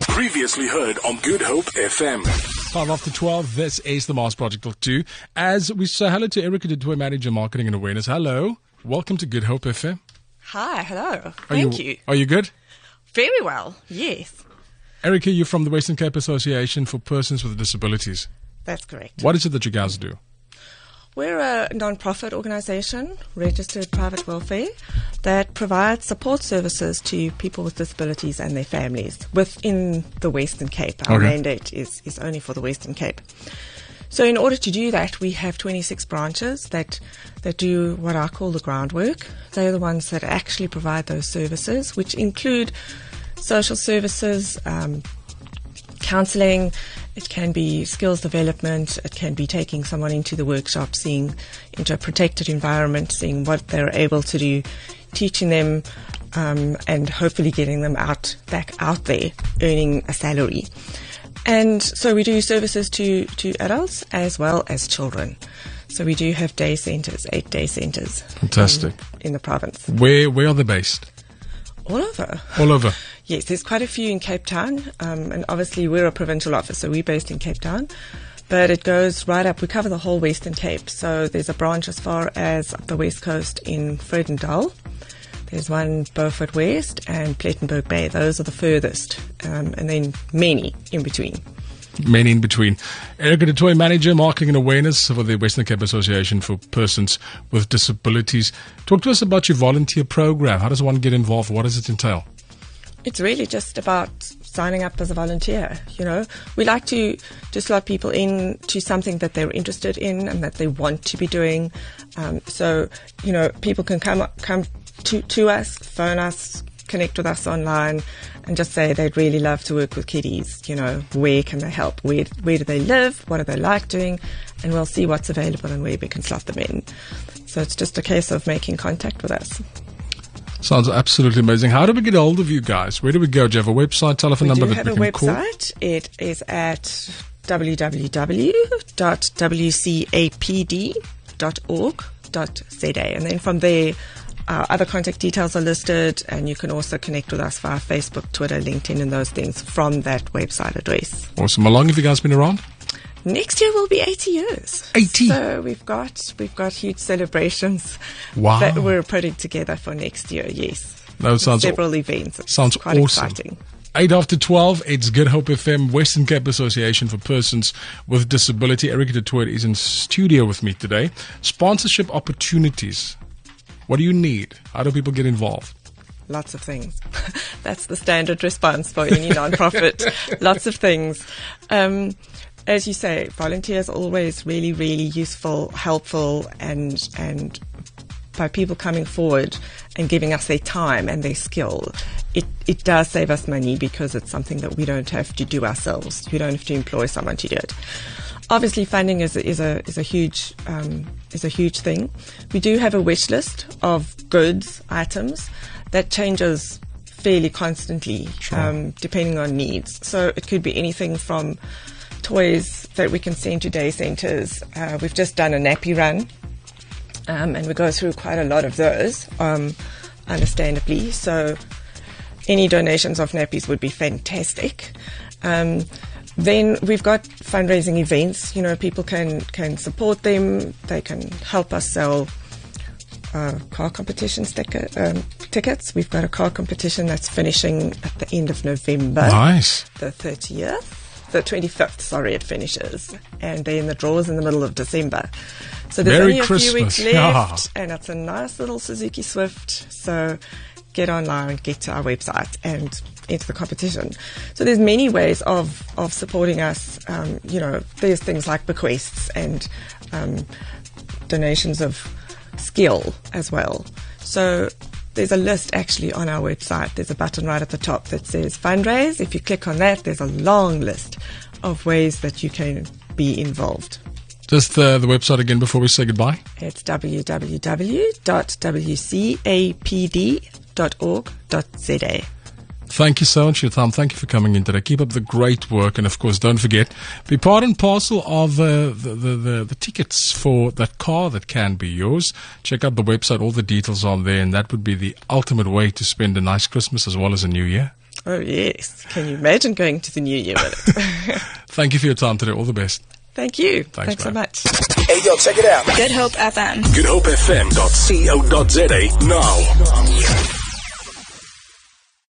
Previously heard on Good Hope FM. Five after 12, this is the Mars Project of 2. As we say hello to Erica du Toit, Manager Marketing and Awareness. Hello. Welcome to Good Hope FM. Hi, hello. Are Thank you, Are you good? Very well, yes. Erica, you're from the Western Cape Association for Persons with Disabilities. That's correct. What is it that you guys do? We're a non-profit organisation, registered private welfare, that provides support services to people with disabilities and their families within the Western Cape. Our Okay. mandate is, is only for the Western Cape. So in order to do that, we have 26 branches that, that do what I call the groundwork. They're the ones that actually provide those services, which include social services, um, counseling, it can be skills development, it can be taking someone into the workshop, seeing into a protected environment, seeing what they're able to do, teaching them, um, and hopefully getting them out back out there earning a salary. And so we do services to, to adults as well as children. So we do have day centres, eight day centres. Fantastic. In, in the province. Where, where are they based? All over. All over. Yes, there's quite a few in Cape Town, um, and obviously we're a provincial office, so we're based in Cape Town. But it goes right up. We cover the whole Western Cape. So there's a branch as far as up the west coast in Vredendal. There's one Beaufort West and Plettenberg Bay. Those are the furthest, um, and then many in between. Many in between. Erica du Toit, Manager Marketing and Awareness for the Western Cape Association for Persons with Disabilities. Talk to us about your volunteer program. How does one get involved? What does it entail? It's really just about signing up as a volunteer. You know, we like to to slot people in to something that they're interested in and that they want to be doing. Um, so you know, people can come come to to us, phone us, connect with us online, and just say they'd really love to work with kiddies. You know, where can they help? Where where do they live? What do they like doing? And we'll see what's available and where we can slot them in. So it's just a case of making contact with us. Sounds absolutely amazing. How do we get hold of you guys? Where do we go? Do you have a website, telephone We number that have we a can call? website. It is at www.wcapd.org.za. And then from there, uh, other contact details are listed, and you can also connect with us via Facebook, Twitter, LinkedIn, and those things from that website address. Awesome. How long have you guys been around? Next year will be 80 years. 80? So we've got we've got huge celebrations Wow. that we're putting together for next year. Yes, That sounds several events. It's sounds quite awesome. exciting. 8 after 12, it's Good Hope FM, Western Cape Association for Persons with Disability. Erica du Toit is in studio with me today. Sponsorship opportunities. What do you need? How do people get involved? Lots of things. That's the standard response for any nonprofit. Lots of things. Um, as you say, volunteers are always really, really useful, helpful, and and by people coming forward and giving us their time and their skill, it, it does save us money because it's something that we don't have to do ourselves. We don't have to employ someone to do it. Obviously, funding is a, is a is a huge um, is a huge thing. We do have a wish list of goods items that changes fairly constantly, um, depending on needs. So it could be anything from toys that we can send to day centres. Uh, we've just done a nappy run, um, and we go through quite a lot of those, um, understandably. So any donations of nappies would be fantastic. Um, then we've got fundraising events. You know, people can can support them. They can help us sell uh, car competition sticker, um, tickets. We've got a car competition that's finishing at the end of November Nice. the 30th, the 25th, sorry, it finishes. And they're in the draws in the middle of December. So there's Merry only a few weeks left, Yeah. and it's a nice little Suzuki Swift. So get online, get to our website, and enter the competition. So there's many ways of, of supporting us. Um, you know, there's things like bequests and um, donations of skill as well. So there's a list actually on our website. There's a button right at the top that says fundraise. If you click on that, there's a long list of ways that you can be involved. Just uh, the website again before we say goodbye. It's www.wcapd.org.za. Thank you so much for your time. Thank you for coming in today. Keep up the great work. And of course, don't forget, be part and parcel of uh, the, the, the, the tickets for that car that can be yours. Check out the website. All the details are there. And that would be the ultimate way to spend a nice Christmas as well as a new year. Oh, yes. Can you imagine going to the new year with it? Thank you for your time today. All the best. Thank you. Thanks, so much. Hey, yo, check it out. Good Hope FM. Good Hope GoodHopeFM.co.za now.